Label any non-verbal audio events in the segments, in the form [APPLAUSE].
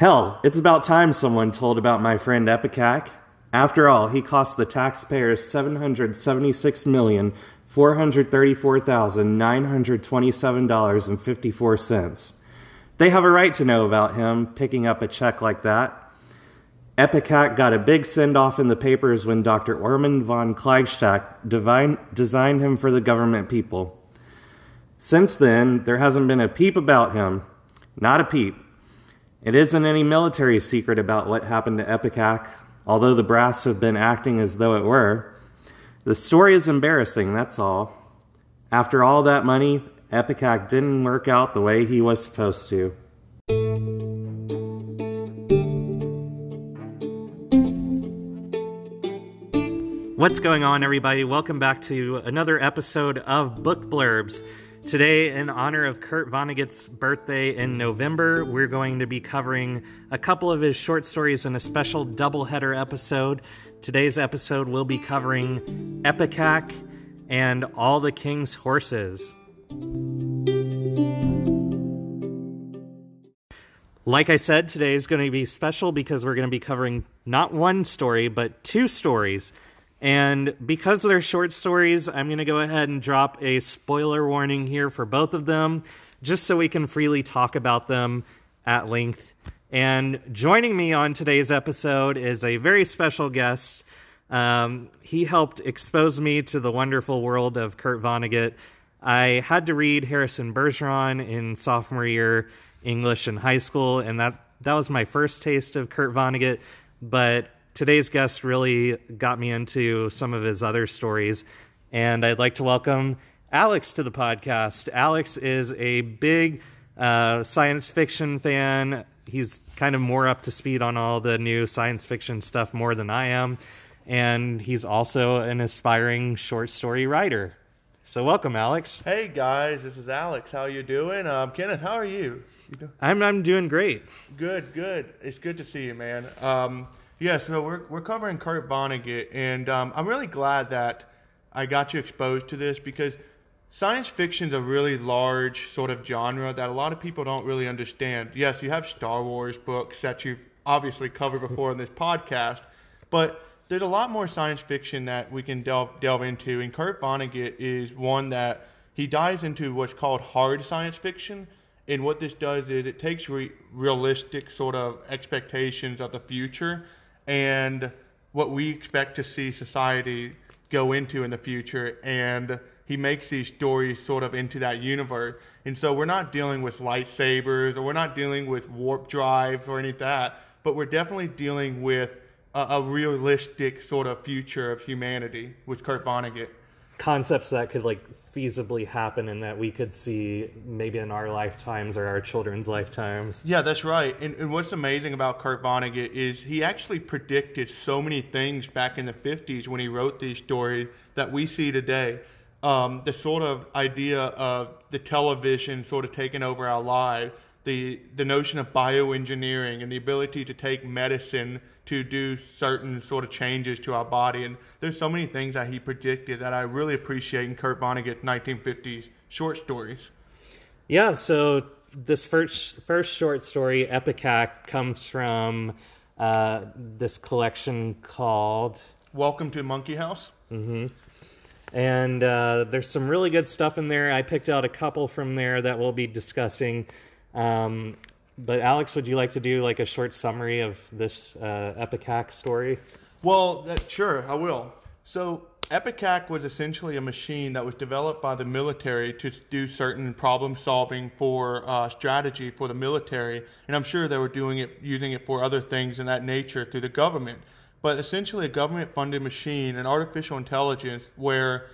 Hell, it's about time someone told about my friend Epicac. After all, he cost the taxpayers seven hundred seventy-six million four hundred thirty-four thousand nine hundred twenty-seven dollars and fifty-four cents. They have a right to know about him picking up a check like that. Epicac got a big send off in the papers when Dr. Ormond von Kleigstadt divine, designed him for the government people. Since then, there hasn't been a peep about him. Not a peep. It isn't any military secret about what happened to Epicac, although the brass have been acting as though it were. The story is embarrassing, that's all. After all that money, Epicac didn't work out the way he was supposed to. What's going on, everybody? Welcome back to another episode of Book Blurbs. Today, in honor of Kurt Vonnegut's birthday in November, we're going to be covering a couple of his short stories in a special doubleheader episode. Today's episode will be covering Epicac and All the King's Horses. Like I said, today is going to be special because we're going to be covering not one story, but two stories and because they're short stories, I'm going to go ahead and drop a spoiler warning here for both of them, just so we can freely talk about them at length. And joining me on today's episode is a very special guest. Um, he helped expose me to the wonderful world of Kurt Vonnegut. I had to read Harrison Bergeron in sophomore year English in high school, and that, that was my first taste of Kurt Vonnegut. But today's guest really got me into some of his other stories. And I'd like to welcome Alex to the podcast. Alex is a big uh, science fiction fan. He's kind of more up to speed on all the new science fiction stuff more than I am. And he's also an aspiring short story writer. So welcome, Alex. Hey guys, this is Alex. How you doing? Um, Kenneth, how are you? you I'm I'm doing great. Good, good. It's good to see you, man. Um, yeah, so we're, we're covering Kurt Vonnegut, and um, I'm really glad that I got you exposed to this because science fiction is a really large sort of genre that a lot of people don't really understand. Yes, you have Star Wars books that you've obviously covered before in this podcast, but there's a lot more science fiction that we can delve, delve into, and Kurt Vonnegut is one that he dives into what's called hard science fiction. And what this does is it takes re- realistic sort of expectations of the future and what we expect to see society go into in the future. And he makes these stories sort of into that universe. And so we're not dealing with lightsabers or we're not dealing with warp drives or any of that, but we're definitely dealing with a, a realistic sort of future of humanity with Kurt Vonnegut. Concepts that could like feasibly happen and that we could see maybe in our lifetimes or our children's lifetimes. Yeah, that's right. And, and, what's amazing about Kurt Vonnegut is he actually predicted so many things back in the 50s when he wrote these stories that we see today. Um, the sort of idea of the television sort of taking over our lives, the the notion of bioengineering and the ability to take medicine to do certain sort of changes to our body. And there's so many things that he predicted that I really appreciate in Kurt Vonnegut's 1950s short stories. Yeah, so this first first short story, Epicac, comes from uh, this collection called Welcome to Monkey House. Mm-hmm. And uh, there's some really good stuff in there. I picked out a couple from there that we'll be discussing. Um, but Alex, would you like to do like a short summary of this uh, Epicac story? Well, that, sure, I will. So Epicac was essentially a machine that was developed by the military to do certain problem solving for uh, strategy for the military, and I'm sure they were doing it, using it for other things in that nature through the government. But essentially, a government-funded machine, an artificial intelligence, where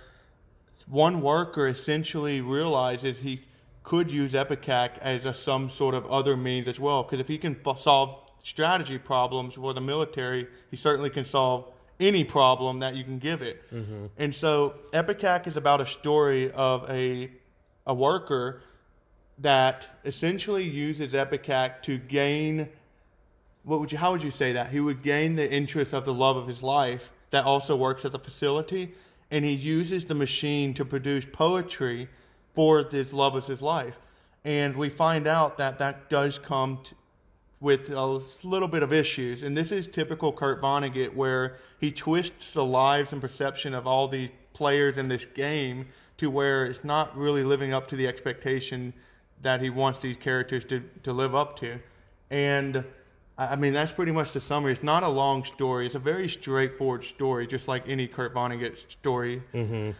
one worker essentially realizes he could use Epicac as a, some sort of other means as well. Because if he can f- solve strategy problems for the military, he certainly can solve any problem that you can give it. Mm-hmm. And so Epicac is about a story of a a worker that essentially uses Epicac to gain what would you how would you say that? He would gain the interest of the love of his life that also works at the facility and he uses the machine to produce poetry for this love of his life. And we find out that that does come to, with a little bit of issues. And this is typical Kurt Vonnegut, where he twists the lives and perception of all the players in this game to where it's not really living up to the expectation that he wants these characters to, to live up to. And I mean, that's pretty much the summary. It's not a long story. It's a very straightforward story, just like any Kurt Vonnegut story. Mm-hmm.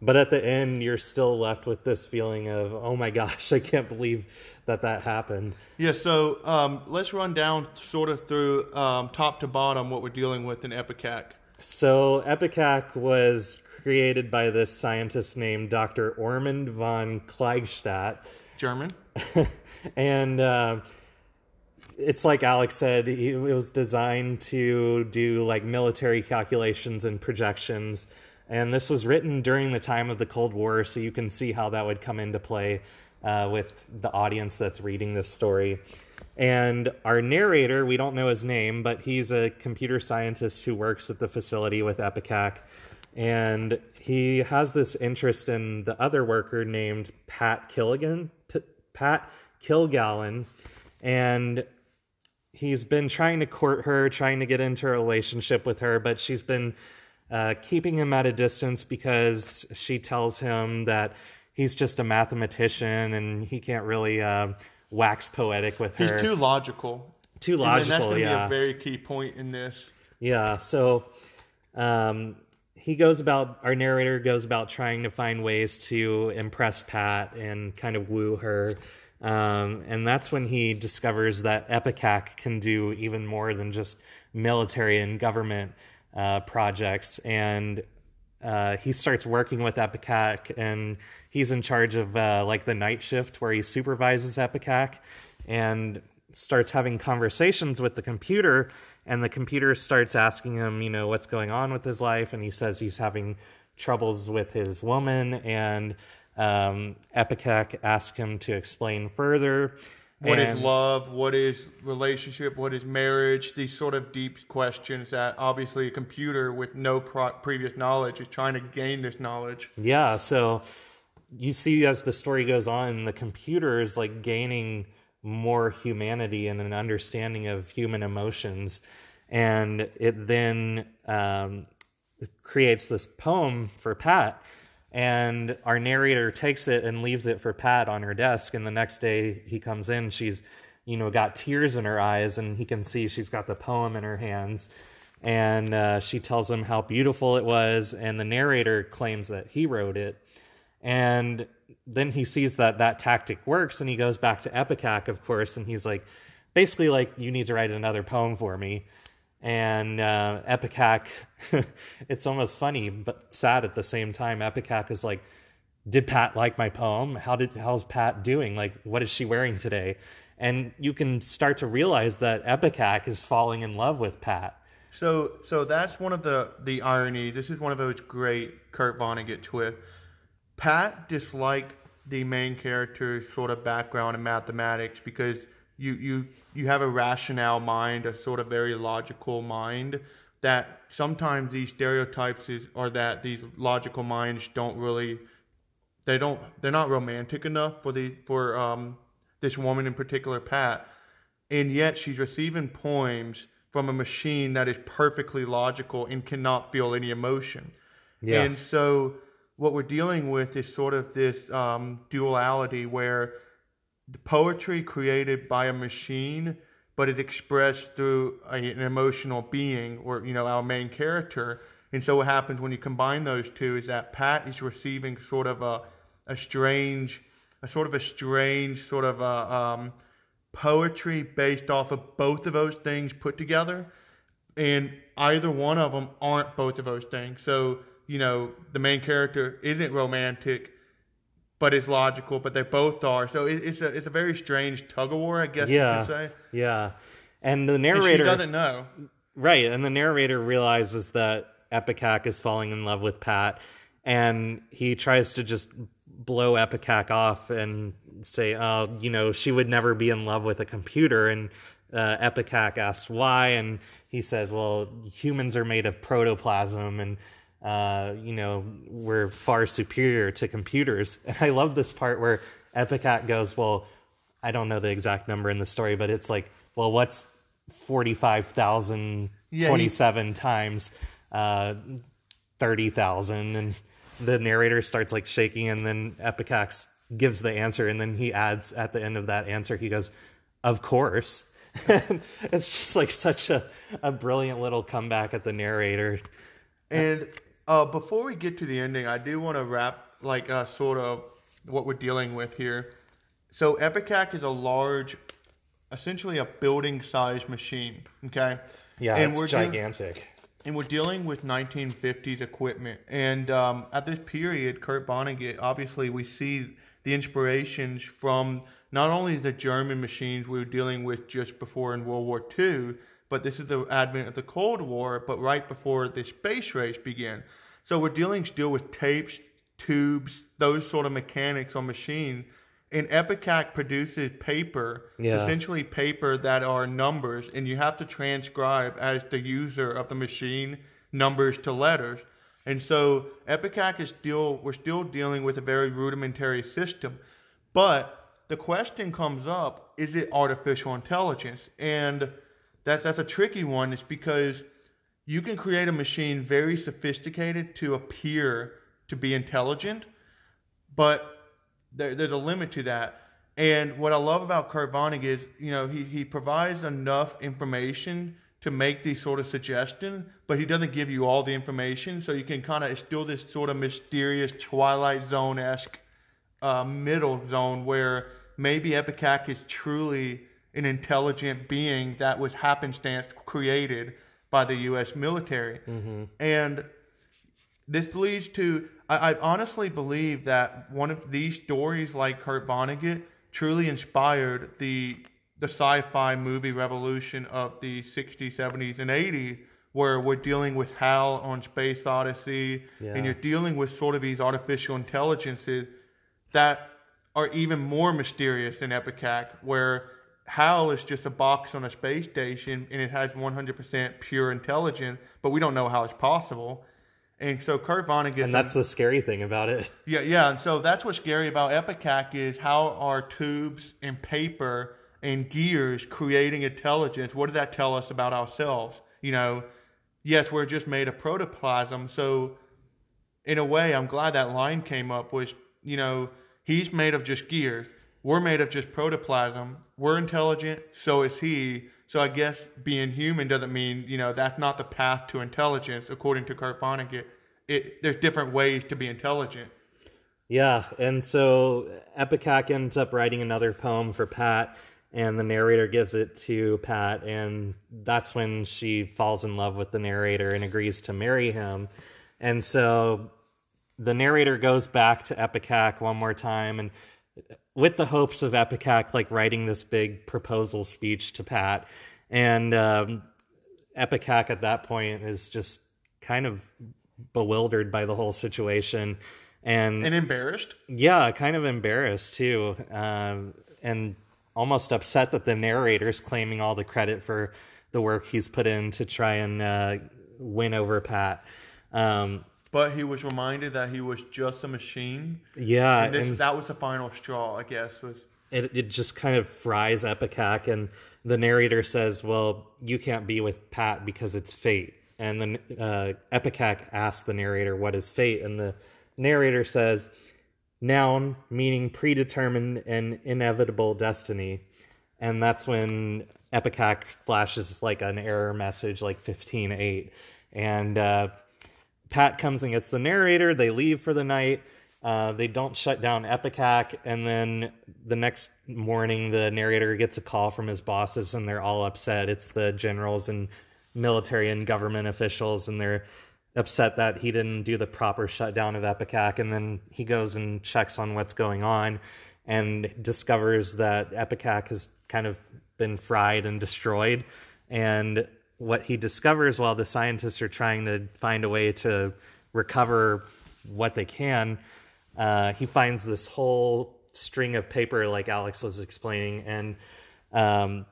But at the end, you're still left with this feeling of, oh my gosh, [LAUGHS] I can't believe that that happened. Yeah, so um, let's run down sort of through um, top to bottom what we're dealing with in epicac So, epicac was created by this scientist named Dr. Ormond von Kleigstadt. German. [LAUGHS] and uh, it's like Alex said, it was designed to do like military calculations and projections. And this was written during the time of the Cold War, so you can see how that would come into play uh, with the audience that's reading this story. And our narrator, we don't know his name, but he's a computer scientist who works at the facility with Epicac. And he has this interest in the other worker named Pat Killigan, P- Pat Kilgallen. And he's been trying to court her, trying to get into a relationship with her, but she's been uh, keeping him at a distance because she tells him that he's just a mathematician and he can't really uh, wax poetic with her. He's too logical. Too logical, and that's going to yeah. be a very key point in this. Yeah. So um, he goes about our narrator goes about trying to find ways to impress Pat and kind of woo her. Um, and that's when he discovers that Epicac can do even more than just military and government uh, projects. And uh, he starts working with Epicac, and he's in charge of uh, like the night shift where he supervises Epicac and starts having conversations with the computer. And the computer starts asking him, you know, what's going on with his life. And he says he's having troubles with his woman. And um, Epicac asks him to explain further. What and, is love? What is relationship? What is marriage? These sort of deep questions that obviously a computer with no pro- previous knowledge is trying to gain this knowledge. Yeah. So you see, as the story goes on, the computer is like gaining more humanity and an understanding of human emotions. And it then um, creates this poem for Pat and our narrator takes it and leaves it for Pat on her desk. And the next day he comes in, she's, you know, got tears in her eyes, and he can see she's got the poem in her hands. And uh, she tells him how beautiful it was, and the narrator claims that he wrote it. And then he sees that that tactic works, and he goes back to Epicac, of course, and he's like, basically, like, you need to write another poem for me and uh, Epicac, [LAUGHS] it's almost funny but sad at the same time. Epicac is like, "Did Pat like my poem? How did how's Pat doing? Like, what is she wearing today?" And you can start to realize that Epicac is falling in love with Pat. So, so that's one of the the irony. This is one of those great Kurt Vonnegut twists. Pat disliked the main character's sort of background in mathematics because you you you have a rationale mind, a sort of very logical mind. That sometimes these stereotypes is, are that these logical minds don't really, they don't, they're not romantic enough for the for um, this woman in particular, Pat, and yet she's receiving poems from a machine that is perfectly logical and cannot feel any emotion. Yeah. And so what we're dealing with is sort of this um, duality where poetry created by a machine, but it's expressed through a, an emotional being, or you know, our main character. And so, what happens when you combine those two is that Pat is receiving sort of a, a strange, a sort of a strange sort of a, um, poetry based off of both of those things put together, and either one of them aren't both of those things. So, you know, the main character isn't romantic but it's logical. But they both are. So it, it's a it's a very strange tug of war, I guess yeah, you could say. Yeah, and the narrator and she doesn't know. Right, and the narrator realizes that Epicac is falling in love with Pat, and he tries to just blow Epicac off and say, "Oh, you know, she would never be in love with a computer." And uh, Epicac asks why, and he says, "Well, humans are made of protoplasm, and uh, you know, we're far superior to computers. [LAUGHS] And I love this part where Epicac goes, well, I don't know the exact number in the story, but it's like, well, what's forty five thousand twenty seven times uh, thirty thousand, and the narrator starts like shaking, and then Epicax gives the answer, and then he adds at the end of that answer, he goes, "Of course." [LAUGHS] it's just like such a, a brilliant little comeback at the narrator. And uh, before we get to the ending, I do want to wrap like uh, sort of what we're dealing with here. So Epicac is a large, essentially a building-sized machine. Okay. Yeah, and it's we're gigantic. and we're dealing with 1950s equipment. And um, at this period, Kurt Vonnegut, obviously, we see the inspirations from not only the German machines we were dealing with just before in World War II, but this is the advent of the Cold War, but right before the space race began. So we're dealing still with tapes, tubes, those sort of mechanics on machines. And Epicac produces paper, Yeah. essentially paper that are numbers, and you have to transcribe as the user of the machine numbers to letters. And so Epicac is still we're still dealing with a very rudimentary system. But the question comes up, is it artificial intelligence? And that's that's a tricky one, it's because you can create a machine very sophisticated to appear to be intelligent, but there, there's a limit to that. And what I love about Kurt Vonnegut is, you know, he, he provides enough information to make these sort of suggestions, but he doesn't give you all the information. So you can kind of, it's still this sort of mysterious Twilight Zone esque uh, middle zone where maybe Epicac is truly an intelligent being that was happenstance created by the U.S. military. Mm-hmm. And this leads to I, I honestly believe that one of these stories like Kurt Vonnegut truly inspired the the sci-fi movie revolution of the 60s 70s and 80s where we're dealing with hal on space odyssey Yeah. and you're dealing with sort of these artificial intelligences that are even more mysterious than Epicac, where HAL is just a box on a space station and it has 100% pure intelligence, but we don't know how it's possible. And so Kurt Vonnegut, And that's the scary thing about it. [LAUGHS] yeah, yeah. And so that's what's scary about Epicac is how are tubes and paper and gears creating intelligence? What does that tell us about ourselves? You know, yes, we're just made of protoplasm. So in a way, I'm glad that line came up was, you know, he's made of just gears. We're made of just protoplasm. We're intelligent, so is he. So I guess being human doesn't mean, you know, that's not the path to intelligence, according to Kurt Vonnegut. It, there's different ways to be intelligent. Yeah, and so Epicac ends up writing another poem for Pat, and the narrator gives it to Pat, and that's when she falls in love with the narrator and agrees to marry him. And so the narrator goes back to Epicac one more time, and with the hopes of Epicac like writing this big proposal speech to Pat, and um, Epicac at that point is just kind of bewildered by the whole situation, and And embarrassed. yeah, kind of embarrassed too, um, and almost upset that the narrator's claiming all the credit for the work he's put in to try and uh, win over Pat. Um, But he was reminded that he was just a machine. yeah, And, this, and that was the final straw, I guess. Was it, it just kind of fries Epicac, and the narrator says, "Well, you can't be with Pat because it's fate." And then uh, Epicac asks the narrator, "What is fate?" And the narrator says, "Noun meaning predetermined and inevitable destiny." And that's when Epicac flashes like an error message, like fifteen eight, and uh, Pat comes and gets the narrator. They leave for the night. Uh, they don't shut down Epicac, and then the next morning, the narrator gets a call from his bosses, and they're all upset. It's the generals and military and government officials, and they're upset that he didn't do the proper shutdown of Epicac. And then he goes and checks on what's going on, and discovers that Epicac has kind of been fried and destroyed. And what he discovers while the scientists are trying to find a way to recover what they can, uh, he finds this whole string of paper, like Alex was explaining, and um,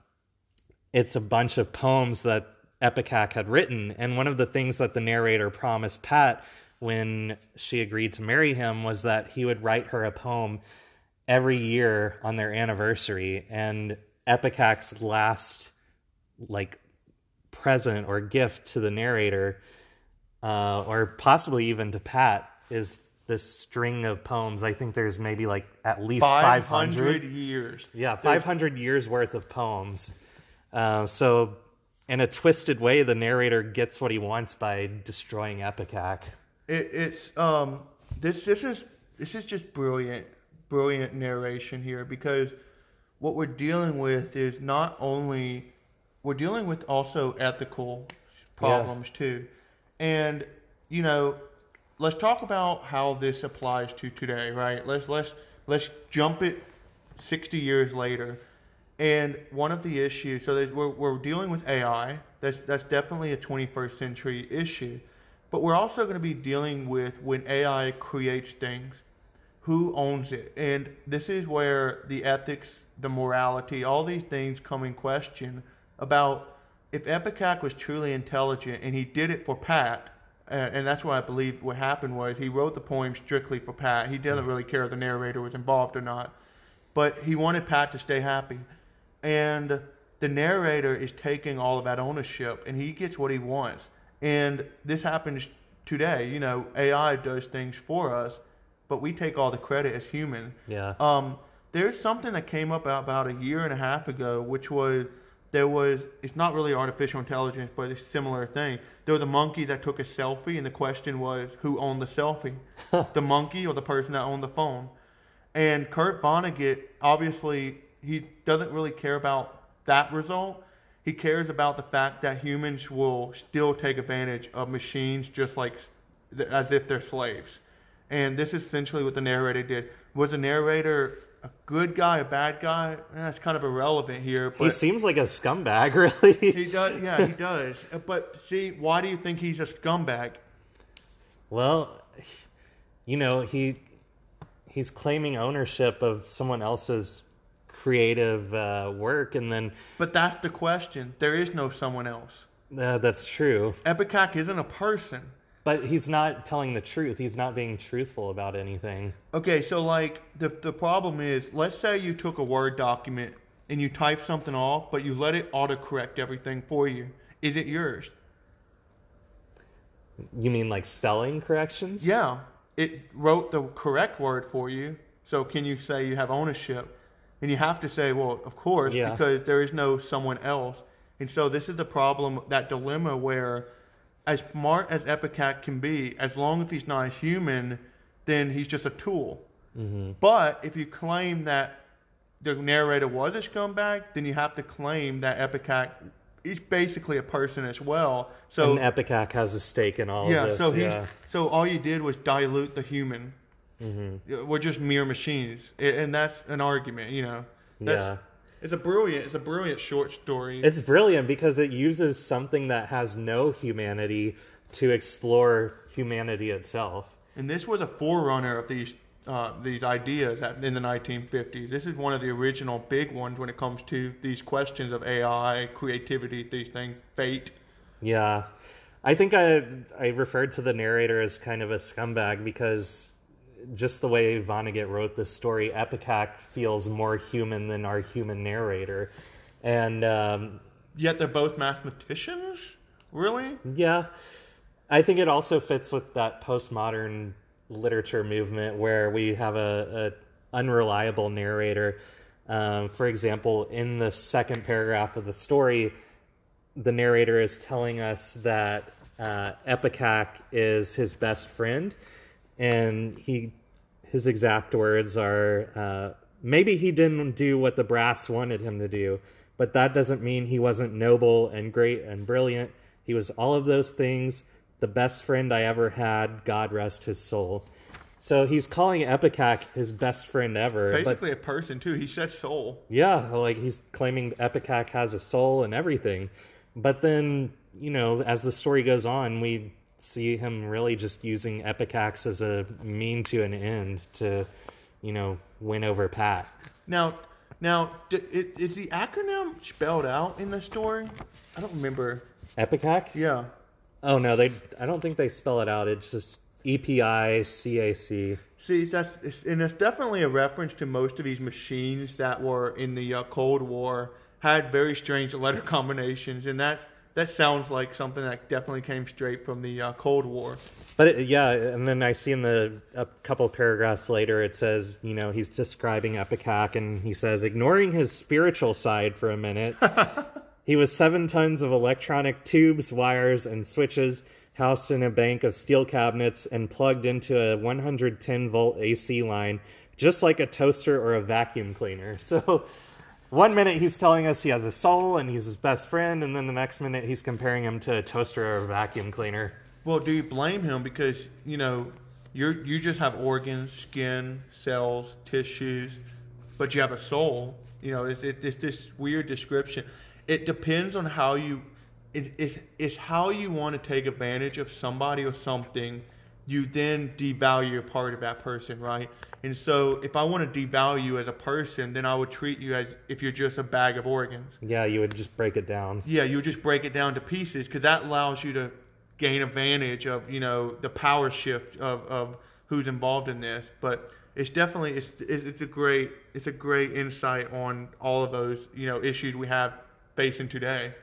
it's a bunch of poems that Epicac had written. And one of the things that the narrator promised Pat when she agreed to marry him was that he would write her a poem every year on their anniversary, and Epicac's last like present or gift to the narrator, uh, or possibly even to Pat, is this string of poems. I think there's maybe like at least 500. 500 years. Yeah, 500 years worth of poems. Uh, so, in a twisted way, the narrator gets what he wants by destroying Epicac. It, it's um this this is this is just brilliant brilliant narration here because what we're dealing with is not only we're dealing with also ethical problems too, and you know let's talk about how this applies to today, right? Let's let's let's jump it sixty years later. And one of the issues, so there's- we're, we're dealing with AI. That's that's definitely a 21st century issue. But we're also going to be dealing with when AI creates things, who owns it? And this is where the ethics, the morality, all these things come in question about if Epicac was truly intelligent and he did it for Pat, uh, and that's what I believe what happened was he wrote the poem strictly for Pat. He doesn't really care if the narrator was involved or not, but he wanted Pat to stay happy. And the narrator is taking all of that ownership and he gets what he wants. And this happens today. You know, AI does things for us, but we take all the credit as human. Yeah. Um, there's something that came up about a year and a half ago, which was there was it's not really artificial intelligence, but it's a similar thing. There was a monkey that took a selfie, and the question was who owned the selfie, [LAUGHS] the monkey or the person that owned the phone. And Kurt Vonnegut, obviously, he doesn't really care about that result. He cares about the fact that humans will still take advantage of machines just like as if they're slaves. And this is essentially what the narrator did. Was the narrator a good guy, a bad guy? That's kind of irrelevant here. But he seems like a scumbag, [LAUGHS] really. he does, yeah, he does. But see, why do you think he's a scumbag? well, you know, he he's claiming ownership of someone else's creative uh, work, and then But that's the question. There is no someone else. uh, that's true. Epicac isn't a person. But he's not telling the truth. He's not being truthful about anything. Okay, so like the the problem is, let's say you took a Word document and you type something off, but you let it autocorrect everything for you. Is it yours? You mean like spelling corrections? Yeah, it wrote the correct word for you. So can you say you have ownership? And you have to say, well, of course, Yeah. because there is no someone else. And so this is the problem, that dilemma where, as smart as Epicac can be, as long as he's not a human, then he's just a tool. But if you claim that the narrator was a scumbag, then you have to claim that Epicac is basically a person as well. So and Epicac has a stake in all yeah, of this. so he's yeah. so all you did was dilute the human. Mm-hmm. We're just mere machines, and that's an argument, you know. That's, Yeah. It's a brilliant, it's a brilliant short story. It's brilliant because it uses something that has no humanity to explore humanity itself. and this was a forerunner of these uh, these ideas in the 1950s. This is one of the original big ones when it comes to these questions of AI, creativity, these things, fate. Yeah. I think I I referred to the narrator as kind of a scumbag because just the way Vonnegut wrote this story, Epicac feels more human than our human narrator. And um, Yet they're both mathematicians. Really? Yeah. I think it also fits with that postmodern literature movement where we have a, a unreliable narrator. Um, for example, in the second paragraph of the story, the narrator is telling us that uh, Epicac is his best friend, and he his exact words are uh, maybe he didn't do what the brass wanted him to do, but that doesn't mean he wasn't noble and great and brilliant. He was all of those things. The best friend I ever had. God rest his soul. So he's calling Epicac his best friend ever. but- Basically a person too. He said soul. yeah, like he's claiming Epicac has a soul and everything. But then, you know, as the story goes on, we see him really just using Epicax as a mean to an end to, you know, win over Pat. Now, now, is the acronym spelled out in the story? I don't remember. Epicac? Yeah. Oh no, they I don't think they spell it out. It's just E EPI CAC. See, that's it's, and it's definitely a reference to most of these machines that were in the uh, Cold War had very strange letter [LAUGHS] combinations, and that that sounds like something that definitely came straight from the uh, Cold War. But it, yeah, and then I see in the a couple paragraphs later it says, you know, he's describing Epicac and he says, ignoring his spiritual side for a minute, [LAUGHS] he was seven tons of electronic tubes, wires, and switches housed in a bank of steel cabinets and plugged into a 110 volt AC line, just like a toaster or a vacuum cleaner. [LAUGHS] So. One minute he's telling us he has a soul and he's his best friend, and then the next minute he's comparing him to a toaster or a vacuum cleaner. Well, do you blame him because you know you you just have organs, skin, cells, tissues, but you have a soul? You know, it's, it, it's this weird description. It depends on how you. It, it's, it's how you want to take advantage of somebody or something. You then devalue a part of that person, right? And so, if I want to devalue you as a person, then I would treat you as if you're just a bag of organs. Yeah, you would just break it down. Yeah, you would just break it down to pieces because that allows you to gain advantage of you know the power shift of, of who's involved in this. But it's definitely it's it's a great it's a great insight on all of those you know issues we have facing today.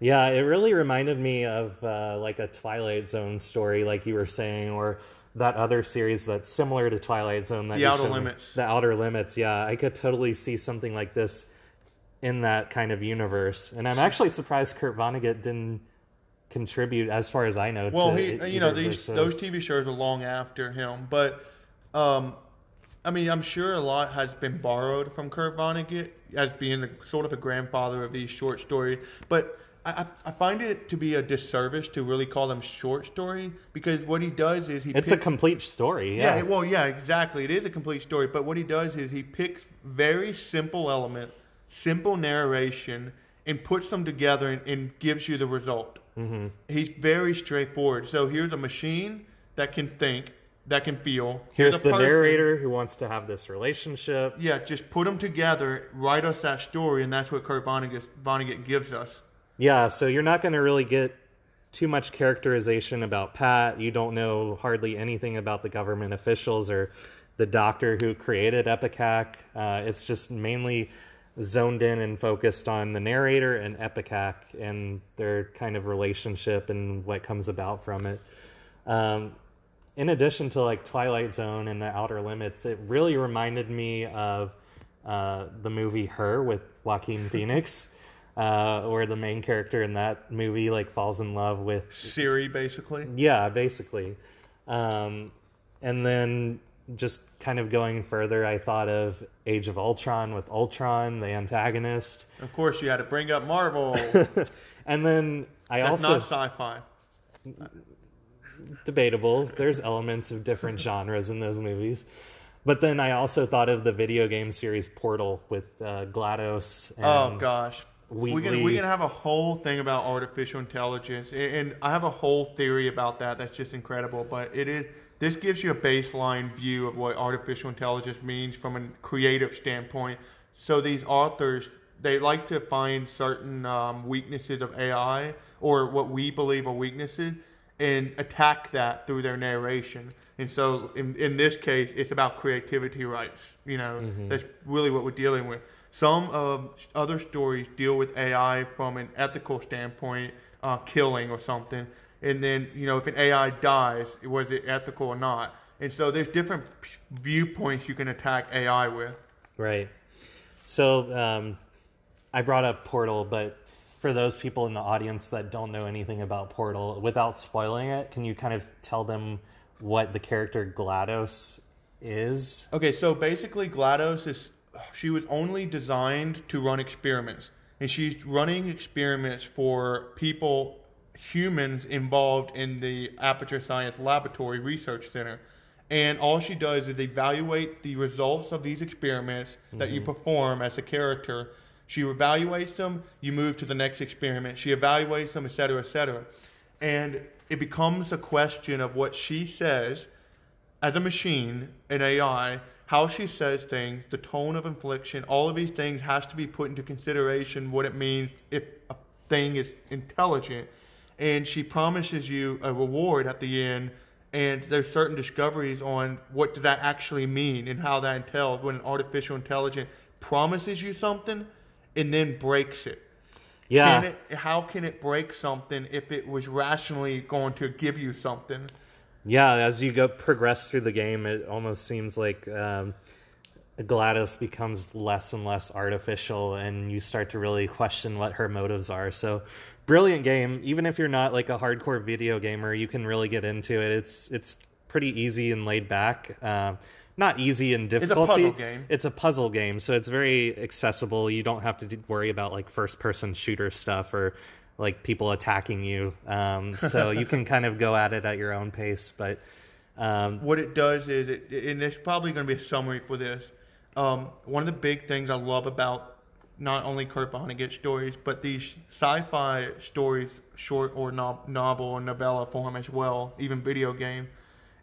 Yeah, it really reminded me of uh, like a Twilight Zone story, like you were saying, or that other series that's similar to Twilight Zone. That The Outer. Limits. The Outer Limits. Yeah, I could totally see something like this in that kind of universe, and I'm actually surprised Kurt Vonnegut didn't contribute, as far as I know. Well, to he either you know these those TV shows are long after him, but um, I mean I'm sure a lot has been borrowed from Kurt Vonnegut as being the, sort of a grandfather of these short stories, but. I, I I find it to be a disservice to really call them short story because what he does is he It's a complete story. Yeah, Yeah. well, yeah, exactly. It is a complete story, but what he does is he picks very simple element, simple narration, and puts them together and, and gives you the result. Mm-hmm. He's very straightforward. So here's a machine that can think, that can feel. Here's a the person- narrator who wants to have this relationship. Yeah, just put them together, write us that story, and that's what Kurt Vonnegut, Vonnegut gives us. Yeah, so you're not going to really get too much characterization about Pat. You don't know hardly anything about the government officials or the doctor who created Epicac. Uh, it's just mainly zoned in and focused on the narrator and Epicac and their kind of relationship and what comes about from it. Um, in addition to like Twilight Zone and The Outer Limits, it really reminded me of uh, the movie Her with Joaquin [LAUGHS] Phoenix, uh, where the main character in that movie like falls in love with Siri, basically. yeah, basically. Um, and then just kind of going further, I thought of Age of Ultron with Ultron, the antagonist, Of course, you had to bring up Marvel. [LAUGHS] and then I That's also not sci-fi. debatable. There's elements of different genres in those movies. But then I also thought of the video game series Portal with uh, GLaDOS. And Oh gosh, we're gonna Wheatley. we're gonna have a whole thing about artificial intelligence, and, and I have a whole theory about that. That's just incredible. But it is this gives you a baseline view of what artificial intelligence means from a creative standpoint. So these authors they like to find certain um, weaknesses of AI or what we believe are weaknesses and attack that through their narration. And so in, in this case, it's about creativity rights. You know, that's really what we're dealing with. Some of other stories deal with AI from an ethical standpoint, uh, killing or something. And then, you know, if an AI dies, was it ethical or not? And so there's different viewpoints you can attack AI with. Right. So um, I brought up Portal, but for those people in the audience that don't know anything about Portal, without spoiling it, can you kind of tell them what the character GLaDOS is? Okay, so basically, GLaDOS is she was only designed to run experiments, and she's running experiments for people, humans involved in the Aperture Science Laboratory Research Center. And all she does is evaluate the results of these experiments that you mm-hmm. perform as a character. She evaluates them, you move to the next experiment. She evaluates them, et cetera, et cetera. And it becomes a question of what she says as a machine, an AI, how she says things, the tone of inflection, all of these things has to be put into consideration what it means if a thing is intelligent. And she promises you a reward at the end and there's certain discoveries on what does that actually mean and how that entails when an artificial intelligence promises you something and then breaks it. Yeah. Can it, how can it break something if it was rationally going to give you something? Yeah, as you go progress through the game, it almost seems like um, GLaDOS becomes less and less artificial, and you start to really question what her motives are. So, brilliant game. Even if you're not like a hardcore video gamer, you can really get into it. It's it's pretty easy and laid back. Uh, not easy in difficulty. puzzle game. It's a puzzle game, so it's very accessible. You don't have to worry about like first person shooter stuff or like people attacking you. Um, so [LAUGHS] you can kind of go at it at your own pace. But um, what it does is, it, and there's probably going to be a summary for this. Um, one of the big things I love about not only Kurt Vonnegut stories, but these sci-fi stories, short or no- novel or novella form as well, even video game,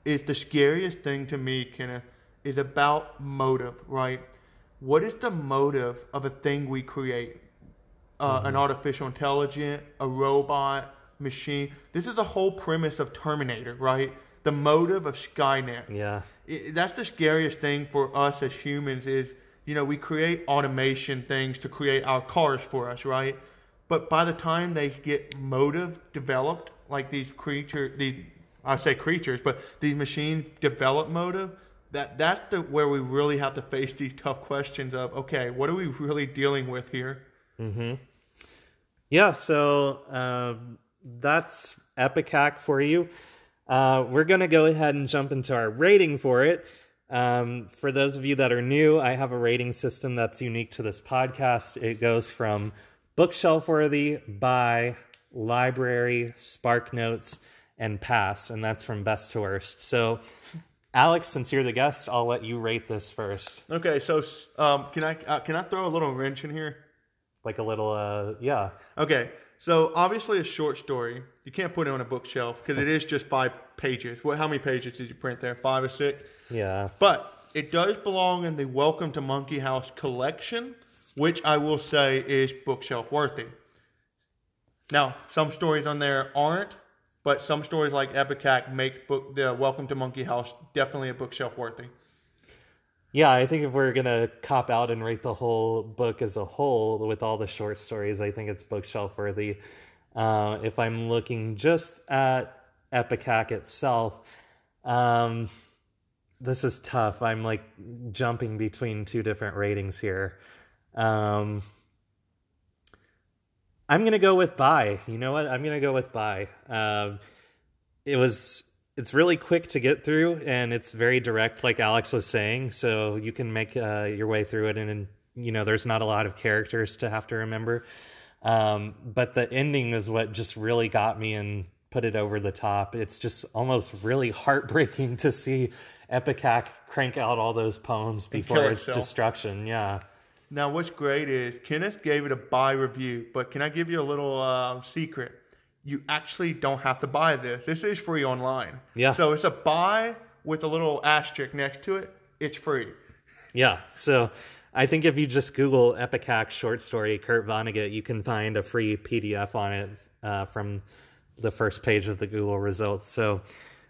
is the scariest thing to me, Kenneth, is about motive, right? What is the motive of a thing we create? Uh, An artificial intelligence, a robot, machine. This is the whole premise of Terminator, right? The motive of Skynet. Yeah, i that's the scariest thing for us as humans is you know we create automation things to create our cars for us right? But by the time they get motive developed like these creature these i say creatures but these machines develop motive that that's the where we really have to face these tough questions of okay what are we really dealing with here yeah. So um, that's Epicac for you. Uh, we're going to go ahead and jump into our rating for it. Um, for those of you that are new, I have a rating system that's unique to this podcast. It goes from bookshelf worthy, buy library, spark notes, and pass, and that's from best to worst. So, Alex, since you're the guest, I'll let you rate this first. okay so um, can i uh, can i throw a little wrench in here Like a little, uh, yeah, Okay, so obviously a short story. You can't put it on a bookshelf because it is just five pages. What? How many pages did you print there? Five or six? yeah, But it does belong in the Welcome to Monkey House collection, which I will say is bookshelf worthy. Now, some stories on there aren't, but some stories like Epicac make book the Welcome to Monkey House definitely a bookshelf worthy. Yeah, I think if we're gonna cop out and rate the whole book as a whole with all the short stories, I think it's bookshelf worthy. Uh, if I'm looking just at Epicac itself, um, this is tough. I'm like jumping between two different ratings here. Um, I'm gonna go with buy. You know what? I'm gonna go with buy. Um, it was it's really quick to get through and it's very direct like alex was saying so you can make uh, your way through it and, and you know there's not a lot of characters to have to remember um, but the ending is what just really got me and put it over the top it's just almost really heartbreaking to see epicac crank out all those poems before its itself. destruction yeah Now, what's great is Kenneth gave it a buy review, but can I give you a little uh, secret? You actually don't have to buy this. This is free online. Yeah. So it's a buy with a little asterisk next to it. It's free. Yeah, so I think if you just Google Epicac short story Kurt Vonnegut, you can find a free PDF on it uh, from the first page of the Google results. So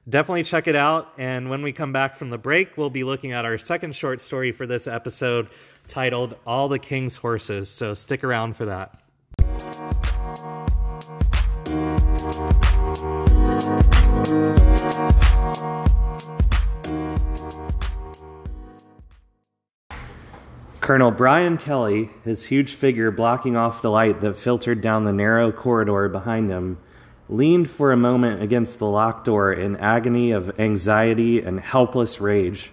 definitely check it out. And when we come back from the break, we'll be looking at our second short story for this episode titled All the King's Horses. So stick around for that. Colonel Brian Kelly, his huge figure blocking off the light that filtered down the narrow corridor behind him, leaned for a moment against the locked door in agony of anxiety and helpless rage.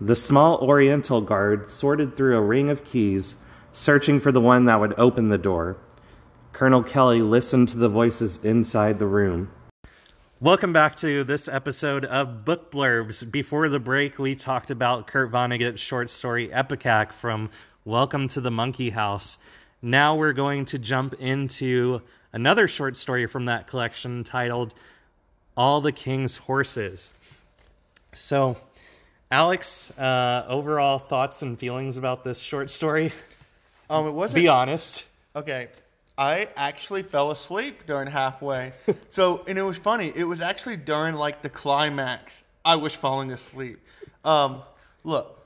The small Oriental guard sorted through a ring of keys, searching for the one that would open the door. Colonel Kelly listened to the voices inside the room. Welcome back to this episode of Book Blurbs. Before the break, we talked about Kurt Vonnegut's short story Epicac from Welcome to the Monkey House. Now we're going to jump into another short story from that collection titled All the King's Horses. So, Alex, uh, overall thoughts and feelings about this short story? Um, it wasn't Be honest. okay. I actually fell asleep during halfway. [LAUGHS] so, and it was funny. It was actually during like the climax. I was falling asleep. Um, look,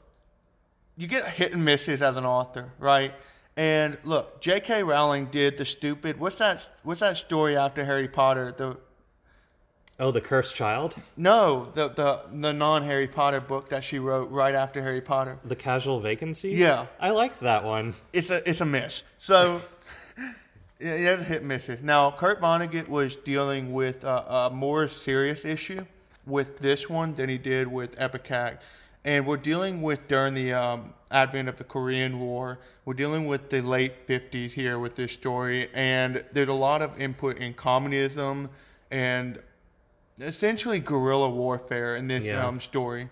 you get hit and misses as an author, right? And look, J.K. Rowling did the stupid. What's that? What's that story after Harry Potter? The Oh, the cursed child, no, the the the non Harry Potter book that she wrote right after Harry Potter. the casual vacancy. Yeah. I liked that one. It's a it's a miss. So [LAUGHS] yeah, yeah, hit misses. Now Kurt Vonnegut was dealing with a, a more serious issue with this one than he did with Epicac, and we're dealing with during the um, advent of the Korean War. We're dealing with the late '50s here with this story, and there's a lot of input in communism and essentially guerrilla warfare in this Yeah. um, story.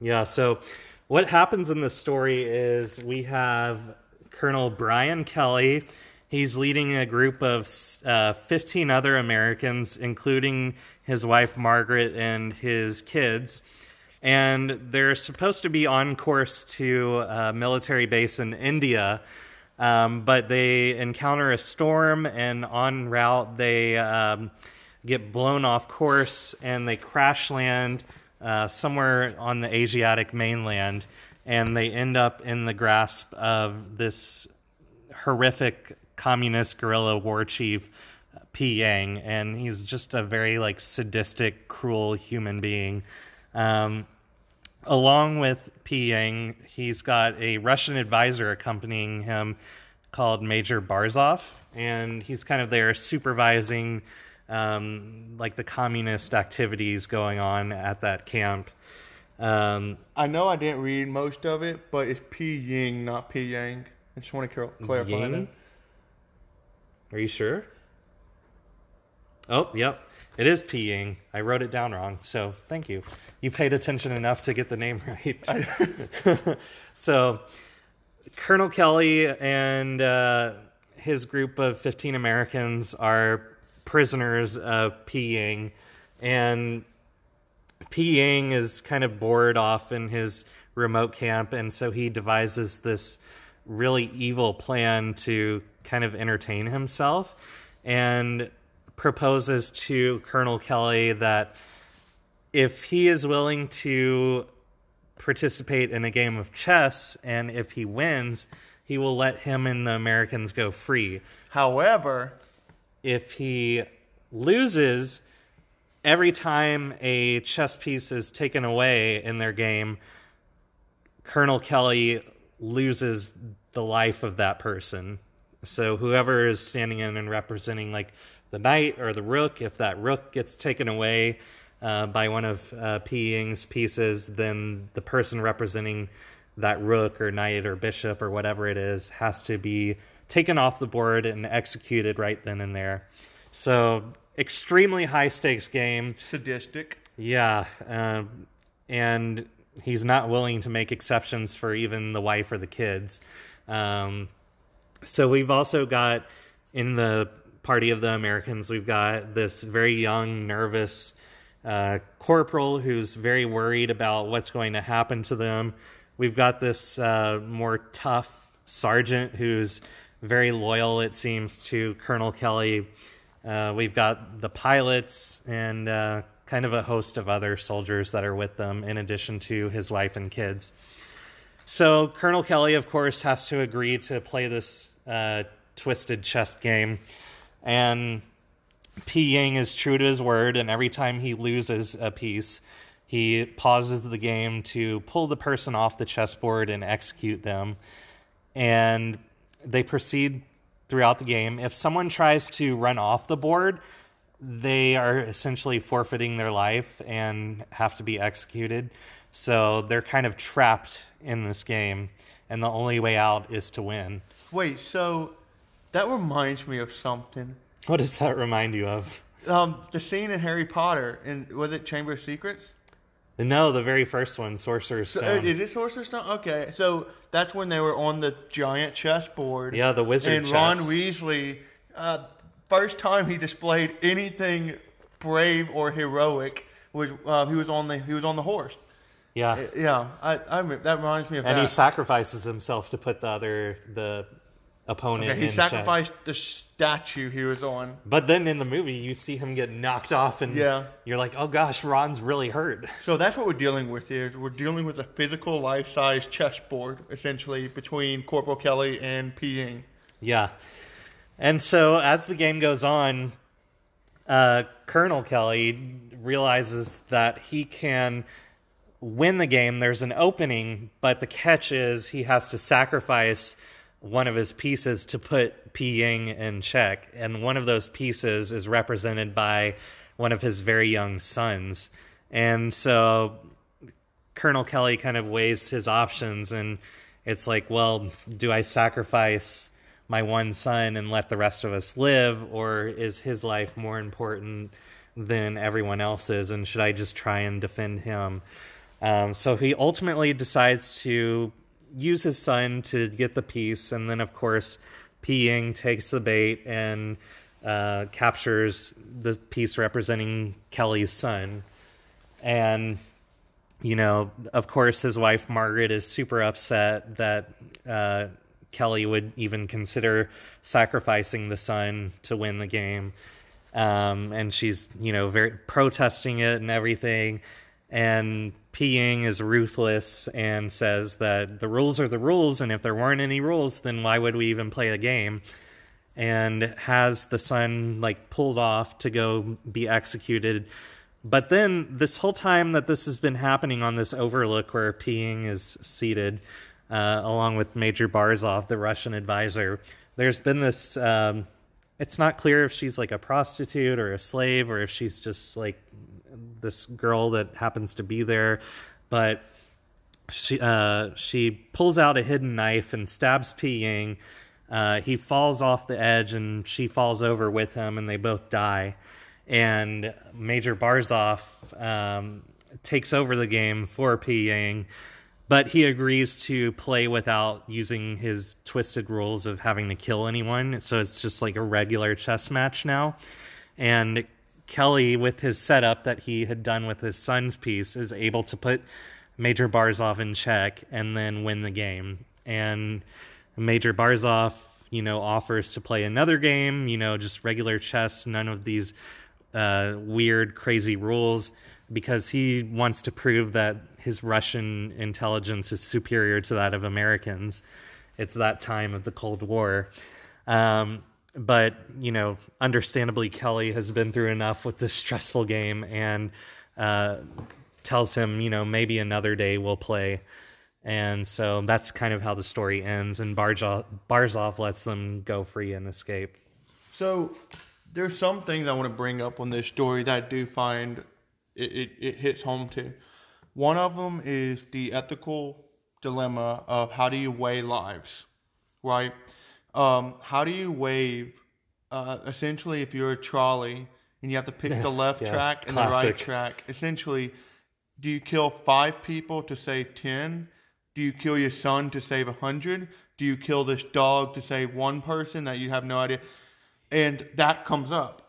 Yeah, so what happens in this story is we have Colonel Brian Kelly. He's leading a group of uh, 15 other Americans, including his wife Margaret and his kids. And they're supposed to be on course to a military base in India, um, but they encounter a storm, and en route, they um, get blown off course and they crash land uh, somewhere on the Asiatic mainland, and they end up in the grasp of this horrific communist guerrilla war chief, P. Yang, and he's just a very like sadistic, cruel human being. Um, along with P. Yang, he's got a Russian advisor accompanying him called Major Barzov, and he's kind of there supervising um, like the communist activities going on at that camp. Um, I know I didn't read most of it, but it's Pi Ying, not P Yang. I just want to clarify Ying? that. Are you sure? Oh, yep. It is Pi Ying. I wrote it down wrong, so thank you. You paid attention enough to get the name [LAUGHS] right. [LAUGHS] so, Colonel Kelly and uh, his group of 15 Americans are prisoners of Pi Ying, and P Yang is kind of bored off in his remote camp, and so he devises this really evil plan to kind of entertain himself and proposes to Colonel Kelly that if he is willing to participate in a game of chess and if he wins, he will let him and the Americans go free. However, if he loses every time a chess piece is taken away in their game, Colonel Kelly loses the life of that person. So whoever is standing in and representing like the knight or the rook, if that rook gets taken away uh, by one of uh, Pi Ying's pieces, then the person representing that rook or knight or bishop or whatever it is has to be taken off the board and executed right then and there. So extremely high stakes game. sadistic. Yeah, um, and he's not willing to make exceptions for even the wife or the kids. Um, so we've also got in the party of the Americans, we've got this very young, nervous uh, corporal who's very worried about what's going to happen to them. We've got this uh, more tough sergeant who's very loyal, it seems, to Colonel Kelly. Uh, we've got the pilots and uh, kind of a host of other soldiers that are with them, in addition to his wife and kids. So Colonel Kelly, of course, has to agree to play this uh, twisted chess game, and P. Yang is true to his word, and every time he loses a piece, he pauses the game to pull the person off the chessboard and execute them. And they proceed throughout the game. If someone tries to run off the board, they are essentially forfeiting their life and have to be executed. So they're kind of trapped in this game, and the only way out is to win. Wait, so that reminds me of something. What does that remind you of? Um, the scene in Harry Potter, and was it Chamber of Secrets? No, the very first one, Sorcerer's Stone. uh, is it Sorcerer's Stone? Okay, so that's when they were on the giant chessboard. Yeah, the wizard And Ron chess. Weasley, uh, first time he displayed anything brave or heroic was uh, he was on the he was on the horse. yeah. Yeah, I, I that reminds me of and that. he sacrifices himself to put the other the opponent. Okay, he in check. sacrificed the statue he was on. But then in the movie, you see him get knocked off, and Yeah. you're like, oh gosh, Ron's really hurt. So that's what we're dealing with here. is We're dealing with a physical, life-size chessboard, essentially, between Corporal Kelly and Pi Ying. Yeah. And so as the game goes on, uh, Colonel Kelly realizes that he can win the game. There's an opening, but the catch is he has to sacrifice one of his pieces to put Pi Ying in check. And one of those pieces is represented by one of his very young sons. And so Colonel Kelly kind of weighs his options, and it's like, well, do I sacrifice my one son and let the rest of us live, or is his life more important than everyone else's, and should I just try and defend him? Um, so he ultimately decides to use his son to get the piece, and then, of course, Pi Ying takes the bait and uh, captures the piece representing Kelly's son. And you know, of course, his wife Margaret is super upset that uh, Kelly would even consider sacrificing the son to win the game, um, and she's you know very protesting it and everything. And Pi Ying is ruthless and says that the rules are the rules, and if there weren't any rules, then why would we even play a game? And has the son like pulled off to go be executed but then this whole time that this has been happening on this overlook where Pi Ying is seated, uh, along with Major Barzov, the Russian advisor, there's been this. Um, it's not clear if she's like a prostitute or a slave or if she's just like this girl that happens to be there, but she uh, she pulls out a hidden knife and stabs Pi Ying. Uh, he falls off the edge and she falls over with him, and they both die and Major Barzov um, takes over the game for Pi Ying, but he agrees to play without using his twisted rules of having to kill anyone. So it's just like a regular chess match now. And Kelly, with his setup that he had done with his son's piece, is able to put Major Barzov in check and then win the game. And Major Barzov, you know, offers to play another game, you know, just regular chess, none of these uh, weird, crazy rules because he wants to prove that his Russian intelligence is superior to that of Americans. It's that time of the Cold War. Um, but, you know, understandably, Kelly has been through enough with this stressful game and uh, tells him, you know, maybe another day we'll play. And so that's kind of how the story ends, and Barzov, Barzov lets them go free and escape. So there's some things I want to bring up on this story that I do find it, it, it hits home to. One of them is the ethical dilemma of how do you weigh lives, right? Um, how do you weigh, uh, essentially, if you're a trolley and you have to pick the [LAUGHS] left Yeah, track and the right track, essentially, do you kill five people to save 10? Do you kill your son to save a 100? Do you kill this dog to save one person that you have no idea? and that comes up.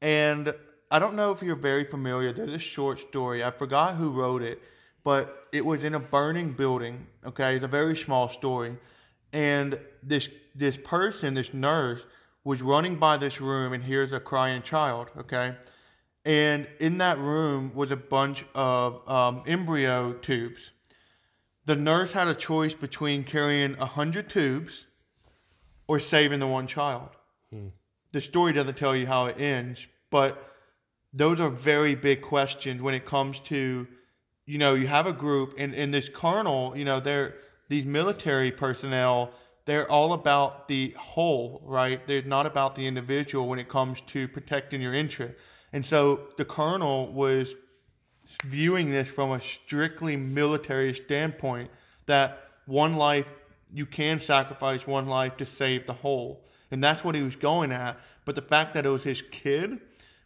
And I don't know if you're very familiar. There's a short story. I forgot who wrote it, but it was in a burning building. Okay, it's a very small story, and this this person, this nurse, was running by this room and hears a crying child. Okay, and in that room was a bunch of um, embryo tubes. The nurse had a choice between carrying a hundred tubes or saving the one child the story doesn't tell you how it ends, but those are very big questions when it comes to, you know, you have a group and, and this colonel, you know, they're these military personnel, they're all about the whole, right? They're not about the individual when it comes to protecting your interest. And so the colonel was viewing this from a strictly military standpoint that one life you can sacrifice one life to save the whole and that's what he was going at but the fact that it was his kid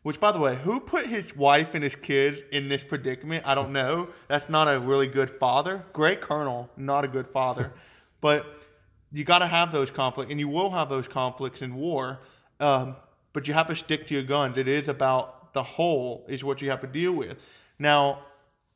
which by the way who put his wife and his kids in this predicament? I don't know. That's not a really good father. Great colonel not a good father. [LAUGHS] But you got to have those conflicts and you will have those conflicts in war. Um, but you have to stick to your guns. It is about the whole is what you have to deal with. Now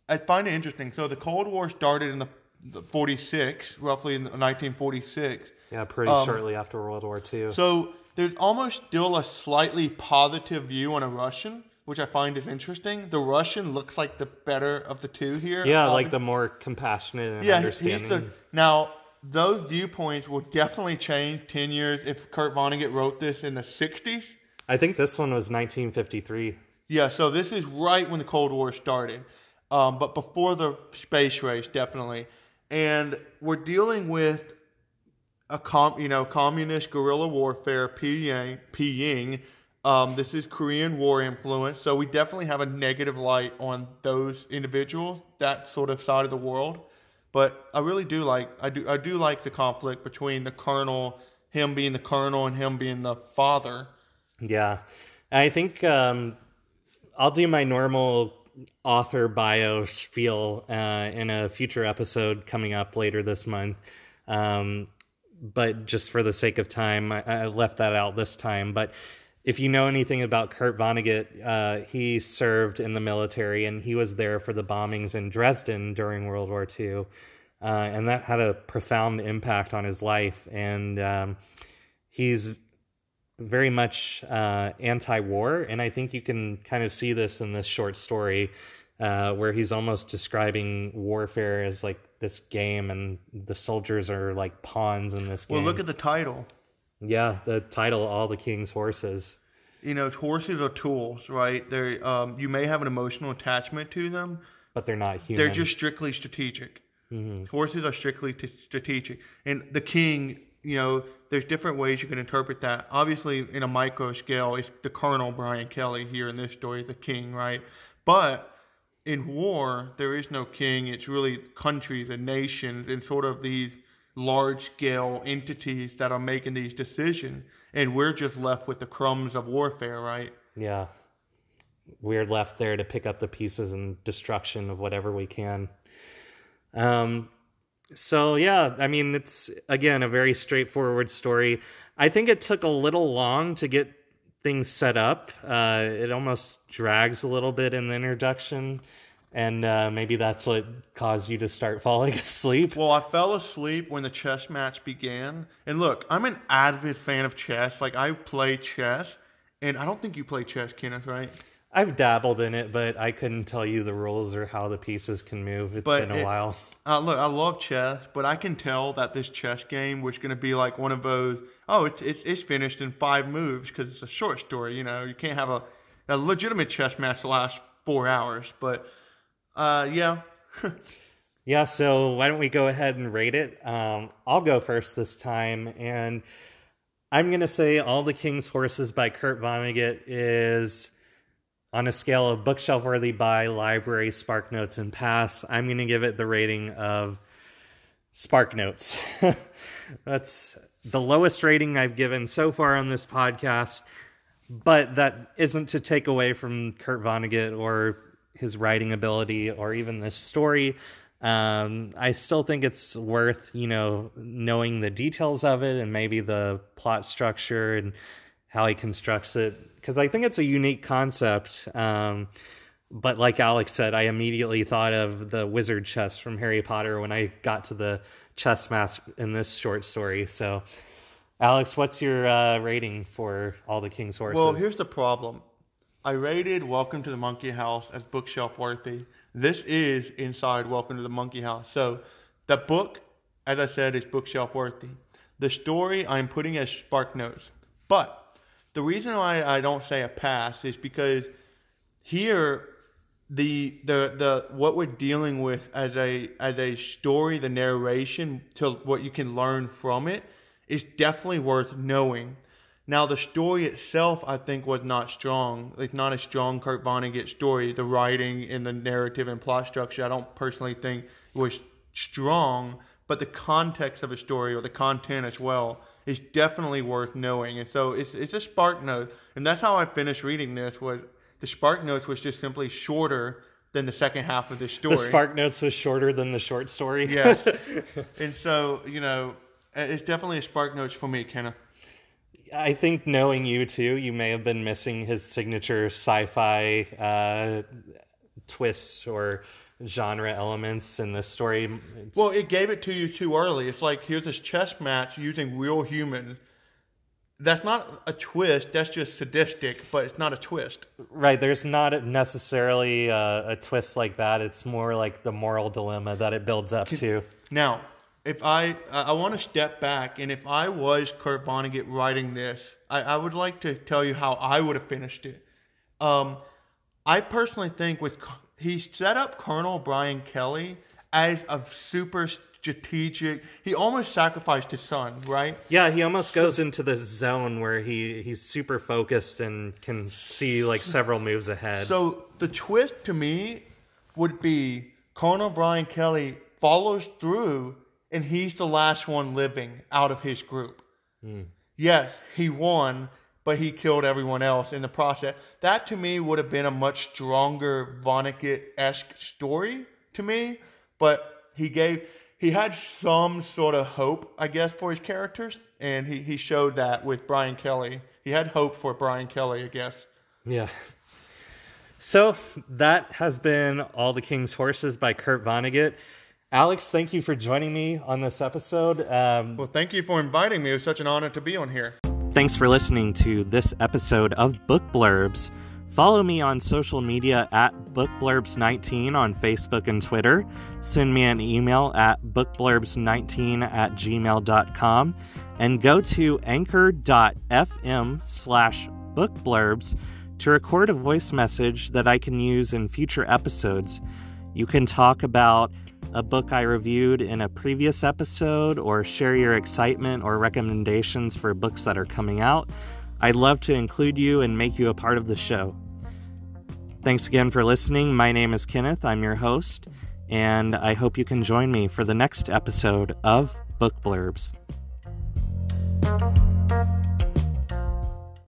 I find it interesting. So the Cold War started in the, the 46, roughly in 1946, Yeah, pretty Um, shortly after World War II. So there's almost still a slightly positive view on a Russian, which I find is interesting. The Russian looks like the better of the two here. yeah, Um, like the more compassionate and yeah, understanding. he's the, now those viewpoints will definitely change ten years if Kurt Vonnegut wrote this in the '60s. I think this one was 1953. Yeah, so this is right when the Cold War started, um, but before the space race, definitely. And we're dealing with a com, you know, communist guerrilla warfare, Pyongyang. Pyongyang. Um, this is Korean War influence, so we definitely have a negative light on those individuals, that sort of side of the world. But I really do like, I do, I do like the conflict between the colonel, him being the colonel, and him being the father. Yeah. I think um, I'll do my normal author bio spiel uh, in a future episode coming up later this month. Um, but just for the sake of time, I, I left that out this time. But if you know anything about Kurt Vonnegut, uh, he served in the military and he was there for the bombings in Dresden during World War II. Uh, and that had a profound impact on his life. And um, he's very much uh, anti-war, and I think you can kind of see this in this short story, uh, where he's almost describing warfare as like this game, and the soldiers are like pawns in this game. Well, look at the title. yeah, the title, "All the King's Horses." you know, horses are tools, right? They're um, you may have an emotional attachment to them. But they're not human. They're just strictly strategic. Horses are strictly t- strategic, and the king, you know, there's different ways you can interpret that. Obviously, in a micro scale, it's the Colonel Brian Kelly here in this story, the king, right? But in war, there is no king. It's really countries and nations and sort of these large scale entities that are making these decisions, and we're just left with the crumbs of warfare, right? yeah. We're left there to pick up the pieces and destruction of whatever we can. Um, so yeah, I mean, it's again a very straightforward story. I think it took a little long to get things set up. Uh, it almost drags a little bit in the introduction, and uh, maybe that's what caused you to start [LAUGHS] falling asleep. Well, I fell asleep when the chess match began. And look, I'm an avid fan of chess. Like, I play chess. And I don't think you play chess, Kenneth, right? I've dabbled in it, but I couldn't tell you the rules or how the pieces can move. It's But been a it- while. Uh, look, I love chess, but I can tell that this chess game was going to be like one of those. Oh, it's it's, it's finished in five moves because it's a short story. You know, you can't have a a legitimate chess match last four hours. But uh, yeah, [LAUGHS] Yeah, so why don't we go ahead and rate it? Um, I'll go first this time, and I'm going to say All the King's Horses by Kurt Vonnegut is on a scale of bookshelf worthy by library, Spark Notes, and Pass. I'm going to give it the rating of Spark Notes. [LAUGHS] That's the lowest rating I've given so far on this podcast, but that isn't to take away from Kurt Vonnegut or his writing ability or even this story. Um, I still think it's worth, you know, knowing the details of it and maybe the plot structure and how he constructs it because I think it's a unique concept. Um, but like Alex said, I immediately thought of the wizard chess from Harry Potter when I got to the chess mask in this short story. So, Alex, what's your uh, rating for All the King's Horses? Well, here's the problem. I rated Welcome to the Monkey House as bookshelf worthy. This is inside Welcome to the Monkey House. So the book, as I said, is bookshelf worthy. The story I'm putting as spark notes. But the reason why I don't say a pass is because here the the the what we're dealing with as a as a story, the narration to what you can learn from it is definitely worth knowing. Now the story itself, I think, was not strong. It's not a strong Kurt Vonnegut story. The writing and the narrative and plot structure, I don't personally think was strong. But the context of a story or the content as well is definitely worth knowing. And so it's it's a spark note, and that's how I finished reading this. Was the spark notes was just simply shorter than the second half of the story. the Spark Notes was shorter than the short story. Yes. [LAUGHS] and so you know, it's definitely a spark notes for me, Kenneth. I think knowing you too, you may have been missing his signature sci-fi uh, twist or genre elements in this story. It's, Well, it gave it to you too early. It's like here's this chess match using real humans. That's not a twist. That's just sadistic, but it's not a twist. right, there's not necessarily a, a twist like that. It's more like the moral dilemma that it builds up to. Now, if I I I want to step back, and if I was Kurt Vonnegut writing this, I, I would like to tell you how I would have finished it. Um, I personally think with he set up Colonel Brian Kelly as a super strategic. He almost sacrificed his son, right? Yeah, he almost goes into this zone where he, he's super focused and can see like several moves ahead. So the twist to me would be Colonel Brian Kelly follows through and he's the last one living out of his group. Hmm. Yes, he won, but he killed everyone else in the process. That to me would have been a much stronger Vonnegut esque story to me, but he gave he had some sort of hope, I guess, for his characters, and he, he showed that with Brian Kelly. He had hope for Brian Kelly, I guess. Yeah. So that has been All the King's Horses by Kurt Vonnegut. Alex, thank you for joining me on this episode. Um, Well, thank you for inviting me. It was such an honor to be on here. Thanks for listening to this episode of Book Blurbs. Follow me on social media at bookblurbs19 on Facebook and Twitter. Send me an email at bookblurbs19 at gmail.com and go to anchor.fm slash bookblurbs to record a voice message that I can use in future episodes. You can talk about a book I reviewed in a previous episode or share your excitement or recommendations for books that are coming out. I'd love to include you and make you a part of the show. Thanks again for listening. My name is Kenneth, I'm your host, and I hope you can join me for the next episode of Book Blurbs.